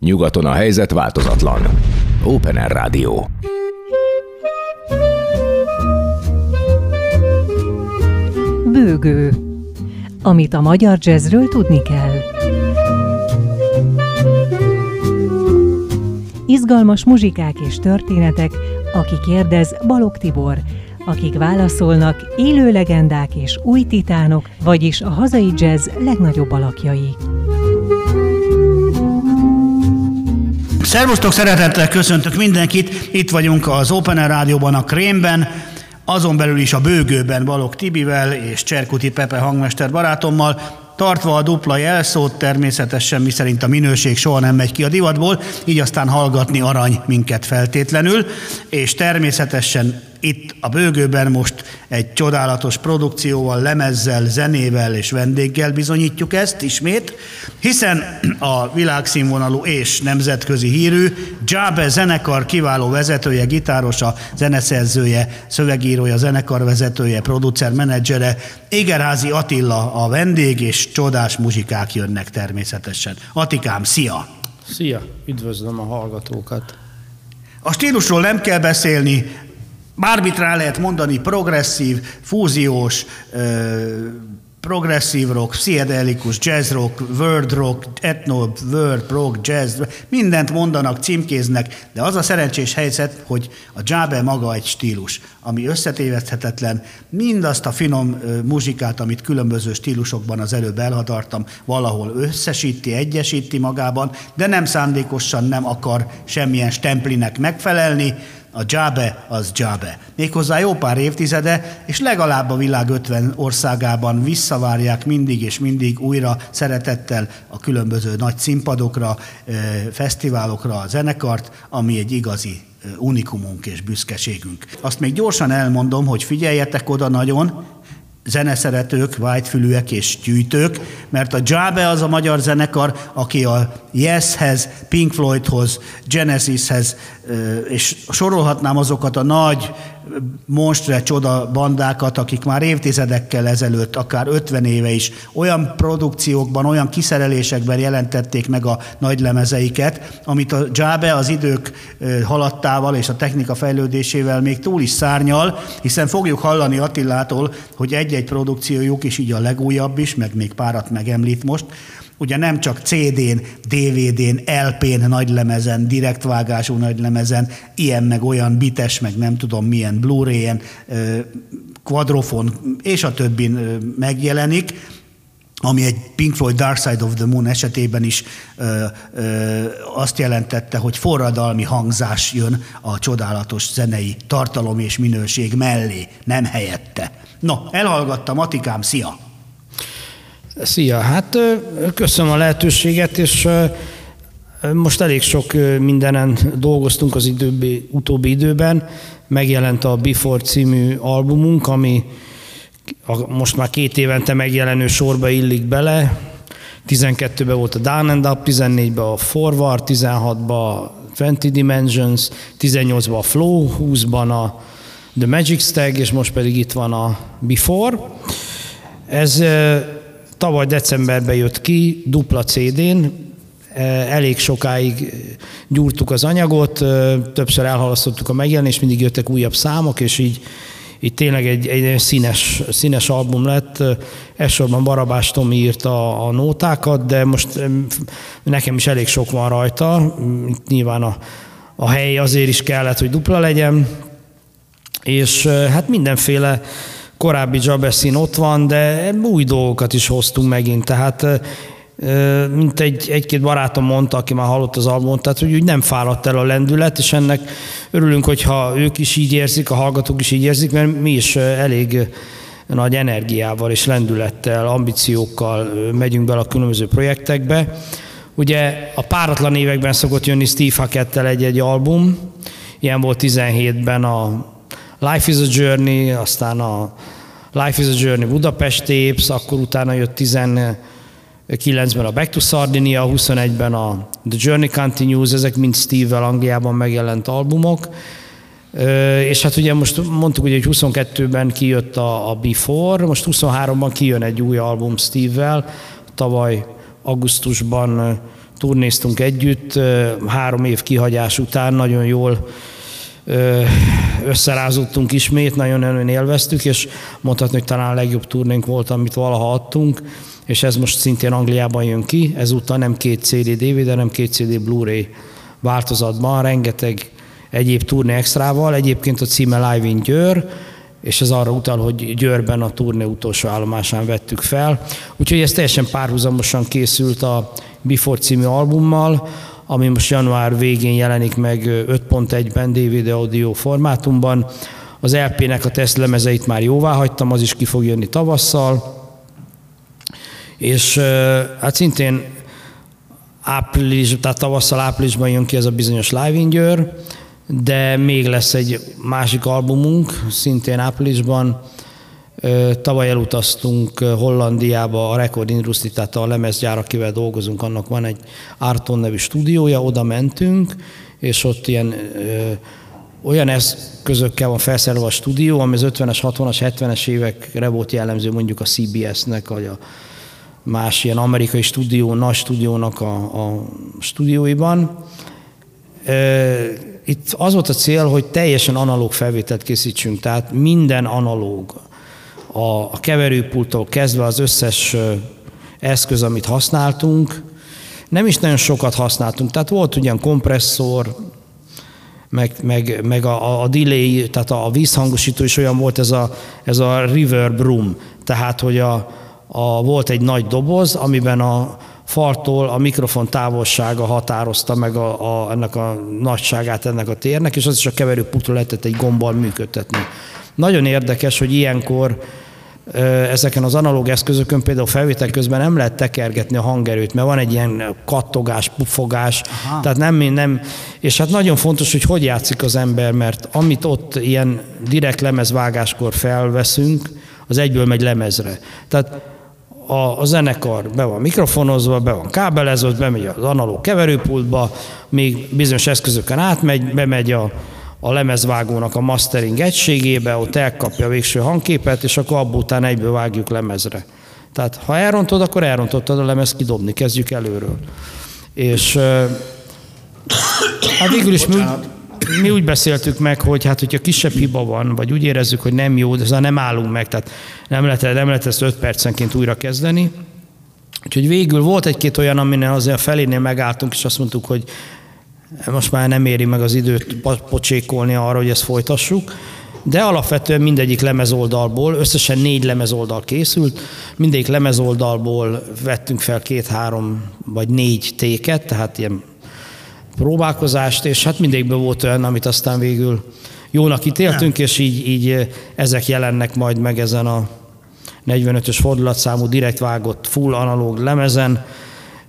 Nyugaton a helyzet változatlan. Open Air Rádió. Bőgő. Amit a magyar jazzről tudni kell. Izgalmas muzsikák és történetek, aki kérdez Balog Tibor, akik válaszolnak élő legendák és új titánok, vagyis a hazai jazz legnagyobb alakjai. Szervusztok, szeretettel köszöntök mindenkit. Itt vagyunk az Open Air Rádióban, a Krémben, azon belül is a Bőgőben Balog Tibivel és Cserkuti Pepe hangmester barátommal, tartva a dupla jelszót, természetesen mi szerint a minőség soha nem megy ki a divatból, így aztán hallgatni arany minket feltétlenül, és természetesen itt a bőgőben most egy csodálatos produkcióval, lemezzel, zenével és vendéggel bizonyítjuk ezt ismét, hiszen a világszínvonalú és nemzetközi hírű Jabe zenekar kiváló vezetője, gitárosa, zeneszerzője, szövegírója, zenekarvezetője, producer, menedzsere, Égerházi Attila a vendég, és csodás muzsikák jönnek természetesen. Atikám, szia! Szia, üdvözlöm a hallgatókat! A stílusról nem kell beszélni, Bármit rá lehet mondani, progresszív, fúziós, progresszív rock, pszichedelikus, jazz rock, world rock, ethno, world rock, jazz, mindent mondanak, címkéznek, de az a szerencsés helyzet, hogy a Jabe maga egy stílus, ami összetéveszthetetlen, mindazt a finom muzsikát, amit különböző stílusokban az előbb elhatartam, valahol összesíti, egyesíti magában, de nem szándékosan nem akar semmilyen stemplinek megfelelni, a Jabe az Jabe. Méghozzá jó pár évtizede, és legalább a világ 50 országában visszavárják mindig és mindig újra szeretettel a különböző nagy színpadokra, fesztiválokra a zenekart, ami egy igazi unikumunk és büszkeségünk. Azt még gyorsan elmondom, hogy figyeljetek oda nagyon, zeneszeretők, vágyfülűek és gyűjtők, mert a Jabe az a magyar zenekar, aki a Yeshez, Pink Floydhoz, Genesishez, és sorolhatnám azokat a nagy monstre csoda bandákat, akik már évtizedekkel ezelőtt, akár 50 éve is olyan produkciókban, olyan kiszerelésekben jelentették meg a nagy lemezeiket, amit a Jabe az idők haladtával és a technika fejlődésével még túl is szárnyal, hiszen fogjuk hallani Attilától, hogy egy-egy produkciójuk is így a legújabb is, meg még párat megemlít most, Ugye nem csak CD-n, DVD-n, LP-n, nagylemezen, direktvágású nagylemezen, ilyen meg olyan bites, meg nem tudom milyen Blu-ray-en, quadrofon és a többin megjelenik, ami egy Pink Floyd Dark Side of the Moon esetében is ö, ö, azt jelentette, hogy forradalmi hangzás jön a csodálatos zenei tartalom és minőség mellé, nem helyette. No, elhallgattam, Atikám, szia! Szia, hát köszönöm a lehetőséget, és most elég sok mindenen dolgoztunk az időbbi, utóbbi időben. Megjelent a Before című albumunk, ami a most már két évente megjelenő sorba illik bele. 12-ben volt a Down and Up, 14-ben a Forward, 16-ban a 20 Dimensions, 18-ban a Flow, 20-ban a The Magic Stag, és most pedig itt van a Before. Ez Tavaly decemberben jött ki, dupla CD-n, e, elég sokáig gyúrtuk az anyagot, e, többször elhalasztottuk a megjelenést, mindig jöttek újabb számok, és így, így tényleg egy, egy színes, színes album lett. Elsősorban Barabás Tomi írta a nótákat, de most e, nekem is elég sok van rajta. Nyilván a, a hely azért is kellett, hogy dupla legyen, és hát mindenféle korábbi Jabessin ott van, de új dolgokat is hoztunk megint, tehát mint egy, egy-két barátom mondta, aki már hallott az albumot, tehát hogy úgy nem fáradt el a lendület, és ennek örülünk, hogyha ők is így érzik, a hallgatók is így érzik, mert mi is elég nagy energiával és lendülettel, ambíciókkal megyünk bele a különböző projektekbe. Ugye a páratlan években szokott jönni Steve Hackettel egy-egy album, ilyen volt 17-ben a Life is a Journey, aztán a Life is a Journey Budapest Tapes, akkor utána jött 19-ben a Back to Sardinia, 21-ben a The Journey Continues, ezek mind Steve-vel Angliában megjelent albumok. És hát ugye most mondtuk, hogy 22-ben kijött a, a Before, most 23-ban kijön egy új album Steve-vel, tavaly augusztusban turnéztunk együtt, három év kihagyás után nagyon jól összerázottunk ismét, nagyon-nagyon élveztük, és mondhatni, hogy talán a legjobb turnénk volt, amit valaha adtunk, és ez most szintén Angliában jön ki, ezúttal nem két CD DVD, hanem két CD Blu-ray változatban, rengeteg egyéb turné extrával, egyébként a címe Live in Győr, és ez arra utal, hogy Győrben a turné utolsó állomásán vettük fel. Úgyhogy ez teljesen párhuzamosan készült a Before című albummal, ami most január végén jelenik meg 5.1-ben DVD audio formátumban. Az LP-nek a tesztlemezeit már jóvá hagytam, az is ki fog jönni tavasszal. És hát szintén április, tehát tavasszal áprilisban jön ki ez a bizonyos Live in Győr, de még lesz egy másik albumunk, szintén áprilisban. Tavaly elutaztunk Hollandiába a Record Industry, tehát a lemezgyár, akivel dolgozunk, annak van egy Arton nevű stúdiója, oda mentünk, és ott ilyen olyan eszközökkel van felszerelve a stúdió, ami az 50-es, 60-as, 70-es évekre volt jellemző mondjuk a CBS-nek, vagy a más ilyen amerikai stúdió, nagy stúdiónak a, a stúdióiban. Itt az volt a cél, hogy teljesen analóg felvételt készítsünk, tehát minden analóg, a keverőpulttól kezdve az összes eszköz, amit használtunk, nem is nagyon sokat használtunk, tehát volt ugyan kompresszor, meg, meg, meg a, a delay, tehát a vízhangosító is olyan volt ez a, ez a reverb room, tehát hogy a, a, volt egy nagy doboz, amiben a faltól a mikrofon távolsága határozta meg a, a, ennek a nagyságát ennek a térnek, és az is a keverőputra lehetett egy gombbal működtetni. Nagyon érdekes, hogy ilyenkor ezeken az analóg eszközökön például felvétel közben nem lehet tekergetni a hangerőt, mert van egy ilyen kattogás, pufogás, Aha. tehát nem, nem, és hát nagyon fontos, hogy hogy játszik az ember, mert amit ott ilyen direkt lemezvágáskor felveszünk, az egyből megy lemezre. Tehát a, a zenekar be van mikrofonozva, be van kábelezve, bemegy az analóg keverőpultba, még bizonyos eszközöken átmegy, bemegy a, a lemezvágónak a mastering egységébe, ott elkapja a végső hangképet, és akkor abból után egyből vágjuk lemezre. Tehát ha elrontod, akkor elrontottad a lemez, kidobni, kezdjük előről. És hát végül is mi, mi úgy beszéltük meg, hogy hát, hogyha kisebb hiba van, vagy úgy érezzük, hogy nem jó, de nem állunk meg, tehát nem lehet, nem lehet ezt 5 percenként újra kezdeni. Úgyhogy végül volt egy-két olyan, aminél azért a felénél megálltunk, és azt mondtuk, hogy most már nem éri meg az időt pocsékolni arra, hogy ezt folytassuk. De alapvetően mindegyik lemezoldalból, összesen négy lemezoldal készült, mindegyik lemezoldalból vettünk fel két-három vagy négy téket, tehát ilyen próbálkozást, és hát mindegyikből volt olyan, amit aztán végül jónak ítéltünk, és így, így ezek jelennek majd meg ezen a 45-ös fordulatszámú direkt vágott full analóg lemezen.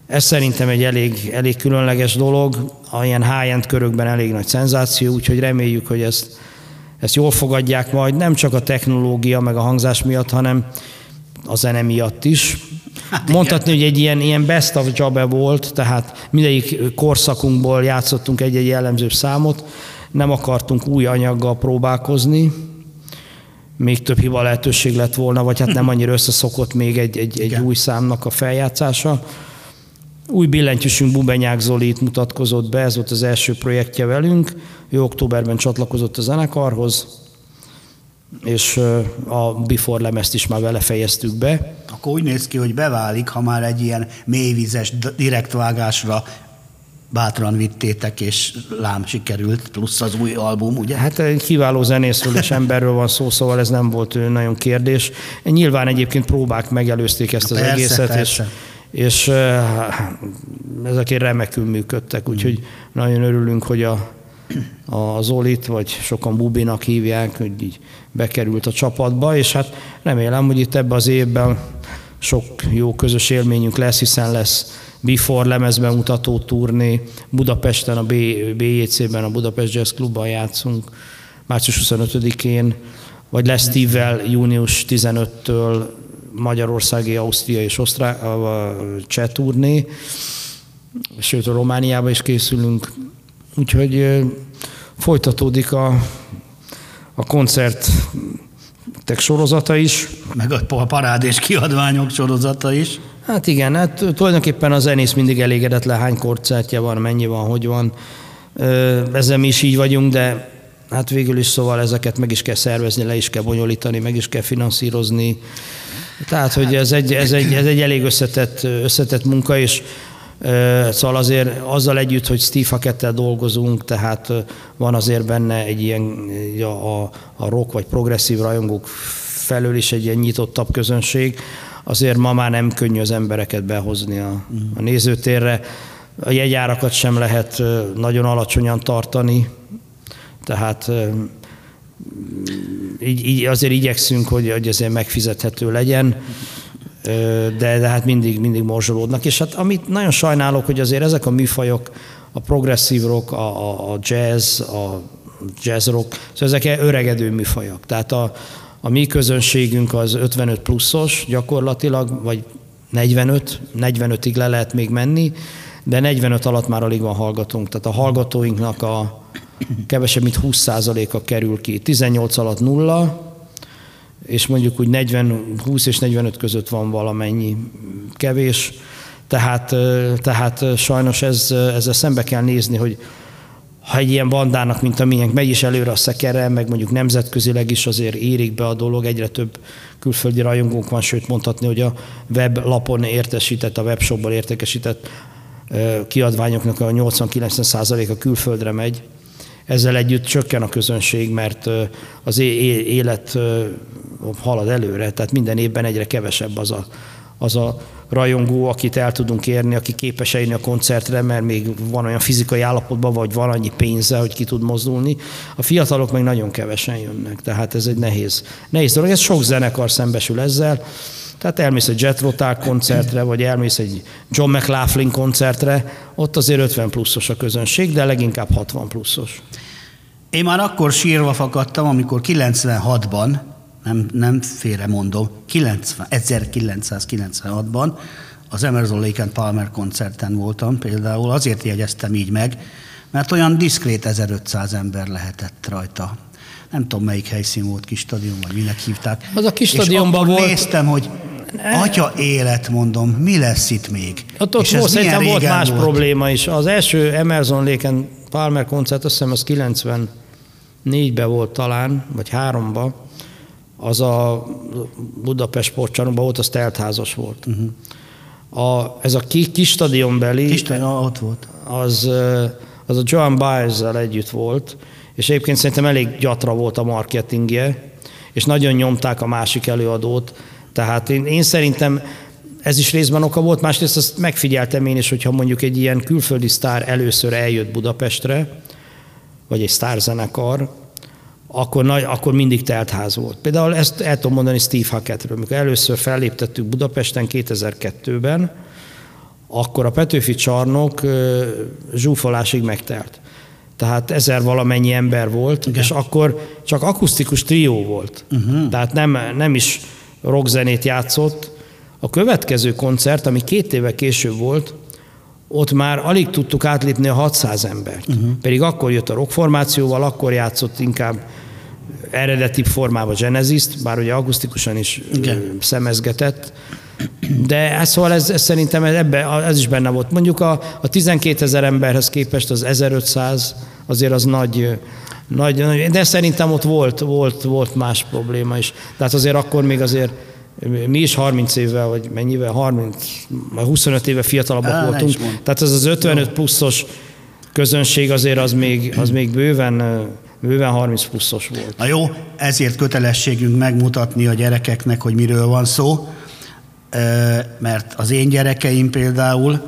Ez szerintem egy elég, elég különleges dolog, a ilyen high-end körökben elég nagy szenzáció, úgyhogy reméljük, hogy ezt, ezt jól fogadják majd, nem csak a technológia meg a hangzás miatt, hanem a zene miatt is. Hát Mondhatni, hogy egy ilyen, ilyen best of job volt, tehát mindegyik korszakunkból játszottunk egy-egy jellemző számot, nem akartunk új anyaggal próbálkozni, még több hiba lehetőség lett volna, vagy hát nem annyira összeszokott még egy, egy, egy új számnak a feljátszása. Új billentyűsünk Bubenyák Zoli itt mutatkozott be, ez volt az első projektje velünk. Ő októberben csatlakozott a zenekarhoz, és a Before lemezt is már vele fejeztük be. Akkor úgy néz ki, hogy beválik, ha már egy ilyen mélyvizes direktvágásra bátran vittétek, és lám sikerült, plusz az új album, ugye? Hát egy kiváló zenészről és emberről van szó, szóval ez nem volt nagyon kérdés. Nyilván egyébként próbák megelőzték ezt az persze, egészet, persze. és, és ezek remekül működtek, úgyhogy nagyon örülünk, hogy a, a Zolit, vagy sokan Bubinak hívják, hogy így bekerült a csapatba, és hát remélem, hogy itt ebbe az évben sok jó közös élményünk lesz, hiszen lesz Before lemezben mutató turné, Budapesten a BJC-ben, a Budapest Jazz Klubban játszunk, március 25-én, vagy lesz Steve-vel június 15-től Magyarországi, Ausztria és Osztrá, a cseh turné, sőt a Romániába is készülünk, úgyhogy folytatódik a, a koncert sorozata is. Meg a parád és kiadványok sorozata is. Hát igen, hát tulajdonképpen a zenész mindig elégedett le, hány koncertje van, mennyi van, hogy van. Ezzel mi is így vagyunk, de hát végül is szóval ezeket meg is kell szervezni, le is kell bonyolítani, meg is kell finanszírozni. Tehát, hogy ez egy, ez egy, ez egy elég összetett, összetett munka, és Szóval azért azzal együtt, hogy Steve Hackettel dolgozunk, tehát van azért benne egy ilyen a, a rock vagy progresszív rajongók felől is egy ilyen nyitottabb közönség, azért ma már nem könnyű az embereket behozni a, a nézőtérre. A jegyárakat sem lehet nagyon alacsonyan tartani, tehát így, így azért igyekszünk, hogy, hogy azért megfizethető legyen, de, de hát mindig, mindig morzsolódnak. És hát amit nagyon sajnálok, hogy azért ezek a műfajok, a progresszív rock, a, a, a jazz, a jazz rock, szóval ezek öregedő műfajok. Tehát a, a mi közönségünk az 55 pluszos gyakorlatilag, vagy 45, 45-ig le lehet még menni, de 45 alatt már alig van hallgatónk. Tehát a hallgatóinknak a kevesebb, mint 20%-a kerül ki. 18 alatt nulla, és mondjuk úgy 40, 20 és 45 között van valamennyi kevés. Tehát, tehát sajnos ez, ezzel szembe kell nézni, hogy ha egy ilyen bandának, mint a miénk, megy is előre a szekere, meg mondjuk nemzetközileg is azért érik be a dolog, egyre több külföldi rajongónk van, sőt mondhatni, hogy a weblapon értesített, a webshopban értékesített kiadványoknak a 80-90%-a külföldre megy. Ezzel együtt csökken a közönség, mert az élet halad előre, tehát minden évben egyre kevesebb az a, az a rajongó, akit el tudunk érni, aki képes eljönni a koncertre, mert még van olyan fizikai állapotban, vagy van annyi pénze, hogy ki tud mozdulni. A fiatalok meg nagyon kevesen jönnek, tehát ez egy nehéz, nehéz dolog. Ez sok zenekar szembesül ezzel. Tehát elmész egy Jet Rotal koncertre, vagy elmész egy John McLaughlin koncertre, ott azért 50 pluszos a közönség, de leginkább 60 pluszos. Én már akkor sírva fakadtam, amikor 96-ban nem, nem félre mondom, 90, 1996-ban az Emerson Lake and Palmer koncerten voltam például, azért jegyeztem így meg, mert olyan diszkrét 1500 ember lehetett rajta. Nem tudom, melyik helyszín volt, kis stadion, vagy minek hívták. Az a kis stadionban volt. néztem, hogy atya élet, mondom, mi lesz itt még? Ott, ott volt, szerintem volt más volt? probléma is. Az első Emerson Lake and Palmer koncert, azt hiszem az 94-ben volt talán, vagy 3-ban, az a Budapest sportcsarnokban volt, az teltházas volt. Uh-huh. A, ez a kis, kis stadionbeli, kis stadion, ott volt. Az, az a Joan baez együtt volt, és egyébként szerintem elég gyatra volt a marketingje, és nagyon nyomták a másik előadót, tehát én, én szerintem ez is részben oka volt, másrészt azt megfigyeltem én is, hogyha mondjuk egy ilyen külföldi sztár először eljött Budapestre, vagy egy sztárzenekar, akkor, nagy, akkor mindig telt ház volt. Például ezt el tudom mondani Steve Hackettről, amikor először felléptettük Budapesten 2002-ben, akkor a Petőfi csarnok zsúfolásig megtelt. Tehát ezer valamennyi ember volt, Igen. és akkor csak akusztikus trió volt. Uh-huh. Tehát nem, nem is rockzenét játszott. A következő koncert, ami két éve később volt, ott már alig tudtuk átlépni a 600 embert. Uh-huh. Pedig akkor jött a rockformációval, akkor játszott inkább eredeti formában Genesis-t, bár ugye akusztikusan is Igen. szemezgetett, de hát szóval ez, ez szerintem ebbe, ez is benne volt. Mondjuk a, a 12 ezer emberhez képest az 1500 azért az nagy, nagy, de szerintem ott volt, volt, volt más probléma is. Tehát azért akkor még azért mi is 30 évvel, vagy mennyivel, 30, 25 éve fiatalabbak Á, voltunk. Tehát ez az 55 pluszos közönség azért az még, az még bőven, bőven 30 pluszos volt. Na jó, ezért kötelességünk megmutatni a gyerekeknek, hogy miről van szó, mert az én gyerekeim például,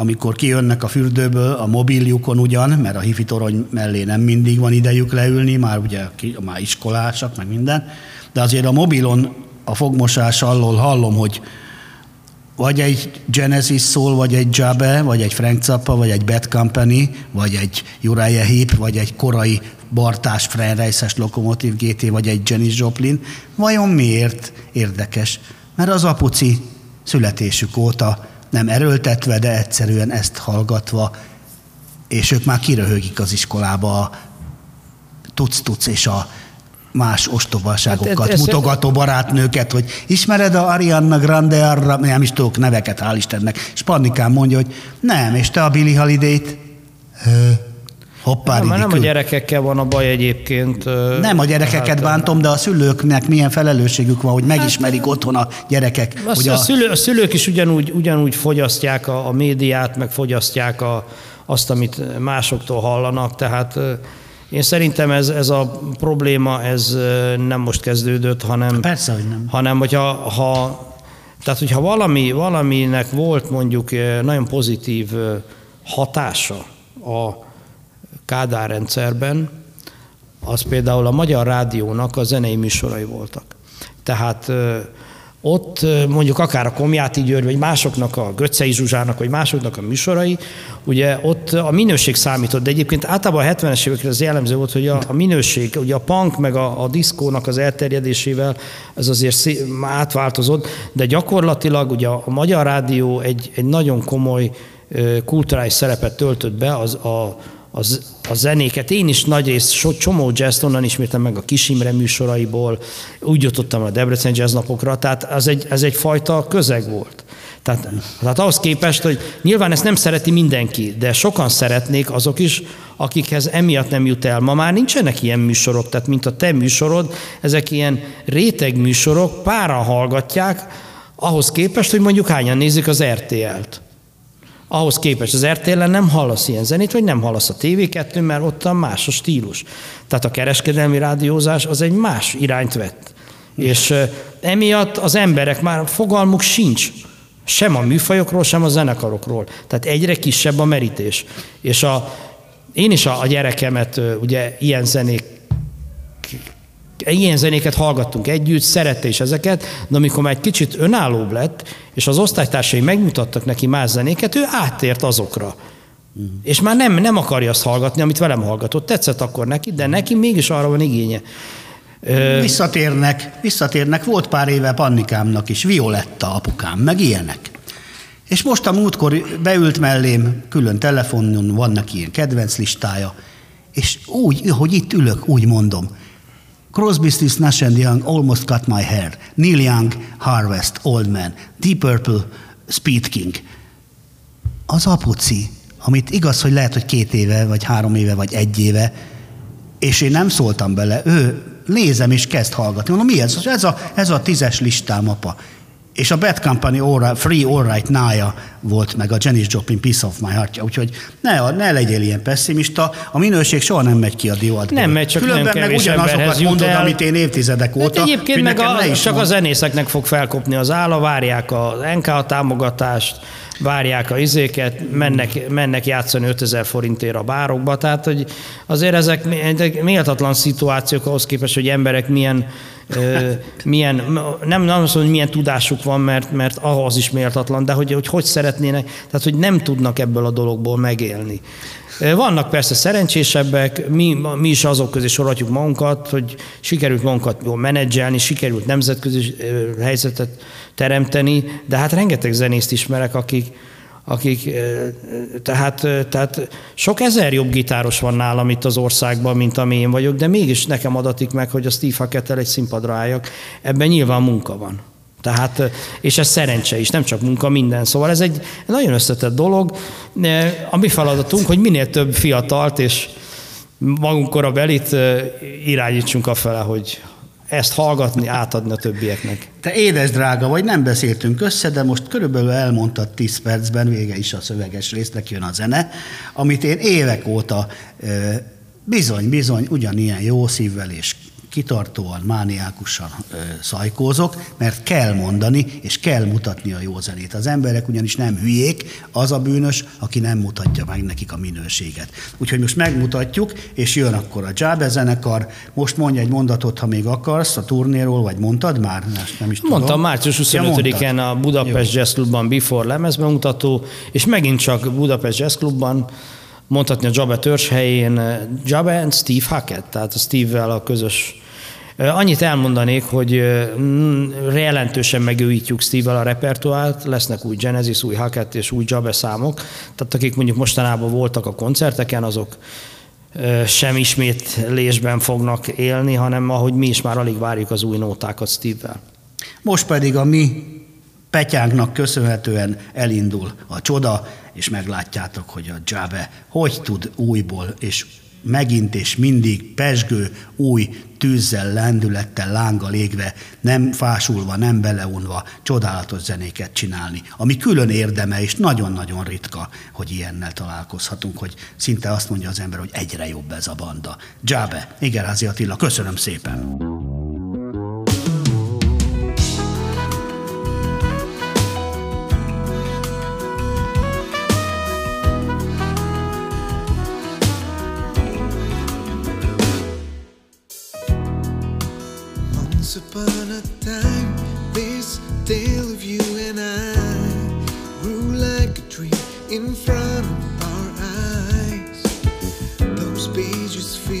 amikor kijönnek a fürdőből, a mobiljukon ugyan, mert a hifi torony mellé nem mindig van idejük leülni, már ugye már iskolásak, meg minden, de azért a mobilon a fogmosás alól hallom, hogy vagy egy Genesis szól, vagy egy Jabe, vagy egy Frank Zappa, vagy egy Bad Company, vagy egy Uriah Heep, vagy egy korai Bartás Frenreiszes Lokomotív GT, vagy egy Janis Joplin. Vajon miért érdekes? Mert az apuci születésük óta nem erőltetve, de egyszerűen ezt hallgatva, és ők már kiröhögik az iskolába. A tuc-tuc és a más ostobaságokat hát, ez, mutogató barátnőket, hogy ismered a Arianna Grande arra, nem is tudok neveket, hál' Istennek, és Pannikán mondja, hogy nem, és te a Billy Holiday-t? Hoppá, nem, nem a gyerekekkel van a baj egyébként. Nem a gyerekeket hát, bántom, de a szülőknek milyen felelősségük van, hogy megismerik hát, otthon a gyerekek. A, hogy a, a, szülő, a szülők is ugyanúgy, ugyanúgy fogyasztják a, a médiát, meg fogyasztják a, azt, amit másoktól hallanak, tehát én szerintem ez, ez a probléma, ez nem most kezdődött, hanem, Persze, hogy nem. hanem hogyha ha, tehát, hogyha valami, valaminek volt mondjuk nagyon pozitív hatása a Kádár rendszerben, az például a Magyar Rádiónak a zenei műsorai voltak. Tehát ott mondjuk akár a Komjáti György, vagy másoknak, a Göccei Zsuzsának, vagy másoknak a műsorai, ugye ott a minőség számított, de egyébként általában a 70-es évekre az jellemző volt, hogy a, a minőség, ugye a punk meg a, a diszkónak az elterjedésével ez azért szé, átváltozott, de gyakorlatilag ugye a, Magyar Rádió egy, egy nagyon komoly kulturális szerepet töltött be az a, az, a zenéket. Én is nagy rész, so, csomó jazz onnan ismertem meg a Kisimre műsoraiból, úgy jutottam a Debrecen jazz napokra, tehát ez egy, ez egy fajta közeg volt. Tehát, tehát ahhoz képest, hogy nyilván ezt nem szereti mindenki, de sokan szeretnék azok is, akikhez emiatt nem jut el. Ma már nincsenek ilyen műsorok, tehát mint a te műsorod, ezek ilyen réteg műsorok, páran hallgatják, ahhoz képest, hogy mondjuk hányan nézik az RTL-t ahhoz képest az rtl nem hallasz ilyen zenét, vagy nem hallasz a TV2, mert ott a más a stílus. Tehát a kereskedelmi rádiózás az egy más irányt vett. És emiatt az emberek már fogalmuk sincs sem a műfajokról, sem a zenekarokról. Tehát egyre kisebb a merítés. És a, én is a, a gyerekemet ugye ilyen zenék ilyen zenéket hallgattunk együtt, szerette is ezeket, de amikor már egy kicsit önállóbb lett, és az osztálytársai megmutattak neki más zenéket, ő áttért azokra. Mm. És már nem, nem akarja azt hallgatni, amit velem hallgatott. Tetszett akkor neki, de neki mégis arra van igénye. Visszatérnek, visszatérnek, volt pár éve Pannikámnak is, Violetta apukám, meg ilyenek. És most a múltkor beült mellém, külön telefonon van neki ilyen kedvenc listája, és úgy, hogy itt ülök, úgy mondom, Crosby, Stills, Nash and Young, Almost Cut My Hair, Neil Young, Harvest, Old Man, Deep Purple, Speed King. Az apuci, amit igaz, hogy lehet, hogy két éve, vagy három éve, vagy egy éve, és én nem szóltam bele, ő nézem és kezd hallgatni. Mondom, mi ez? Ez a, ez a tízes listám, apa. És a Bad Company all Free All Right Nája volt meg a Janis Joplin Piece of My Heart, úgyhogy ne, ne legyél ilyen pessimista, a minőség soha nem megy ki a divatból. Nem megy, csak Különben nem meg ugyanazokat mondod, el. amit én évtizedek hát óta. Hát egyébként meg a, csak mond. a zenészeknek fog felkopni az álla, várják az NK támogatást, várják a izéket, mennek, mennek játszani 5000 forintért a bárokba, tehát hogy azért ezek méltatlan szituációk ahhoz képest, hogy emberek milyen milyen, nem, nem azt mondom, hogy milyen tudásuk van, mert, mert ahhoz is méltatlan, de hogy, hogy hogy szeretnének, tehát hogy nem tudnak ebből a dologból megélni. Vannak persze szerencsésebbek, mi, mi is azok közé sorolhatjuk magunkat, hogy sikerült magunkat jól menedzselni, sikerült nemzetközi helyzetet teremteni, de hát rengeteg zenészt ismerek, akik, akik, tehát, tehát sok ezer jobb gitáros van nálam itt az országban, mint ami én vagyok, de mégis nekem adatik meg, hogy a Steve Hackettel egy színpadra álljak. Ebben nyilván munka van. Tehát, és ez szerencse is, nem csak munka, minden. Szóval ez egy nagyon összetett dolog. A mi feladatunk, hogy minél több fiatalt és magunkora a belit irányítsunk a fele, hogy, ezt hallgatni, átadni a többieknek. Te édes drága vagy, nem beszéltünk össze, de most körülbelül elmondtad 10 percben, vége is a szöveges résznek jön a zene, amit én évek óta bizony, bizony, ugyanilyen jó szívvel és kitartóan, mániákusan ö, szajkózok, mert kell mondani, és kell mutatni a jó zenét. Az emberek ugyanis nem hülyék, az a bűnös, aki nem mutatja meg nekik a minőséget. Úgyhogy most megmutatjuk, és jön akkor a Jabe zenekar. Most mondj egy mondatot, ha még akarsz, a turnéról, vagy mondtad már? Nem is tudom. Mondtam, március 25-én a Budapest Jazz Clubban Before lemezbemutató, és megint csak Budapest Jazz Clubban mondhatni a Jabba törzs helyén Jabba and Steve Hackett, tehát a Steve-vel a közös Annyit elmondanék, hogy jelentősen megőítjük Steve-vel a repertoárt, lesznek új Genesis, új Hackett és új Jabba számok, tehát akik mondjuk mostanában voltak a koncerteken, azok sem ismétlésben fognak élni, hanem ahogy mi is már alig várjuk az új nótákat Steve-vel. Most pedig a mi Petyánknak köszönhetően elindul a csoda, és meglátjátok, hogy a Jave hogy tud újból és megint és mindig pesgő, új tűzzel, lendülettel, lánggal égve, nem fásulva, nem beleunva, csodálatos zenéket csinálni, ami külön érdeme, és nagyon-nagyon ritka, hogy ilyennel találkozhatunk, hogy szinte azt mondja az ember, hogy egyre jobb ez a banda. Jabe, Igerházi Attila, köszönöm szépen! Once upon a time, this tale of you and I grew like a tree in front of our eyes. Those pages filled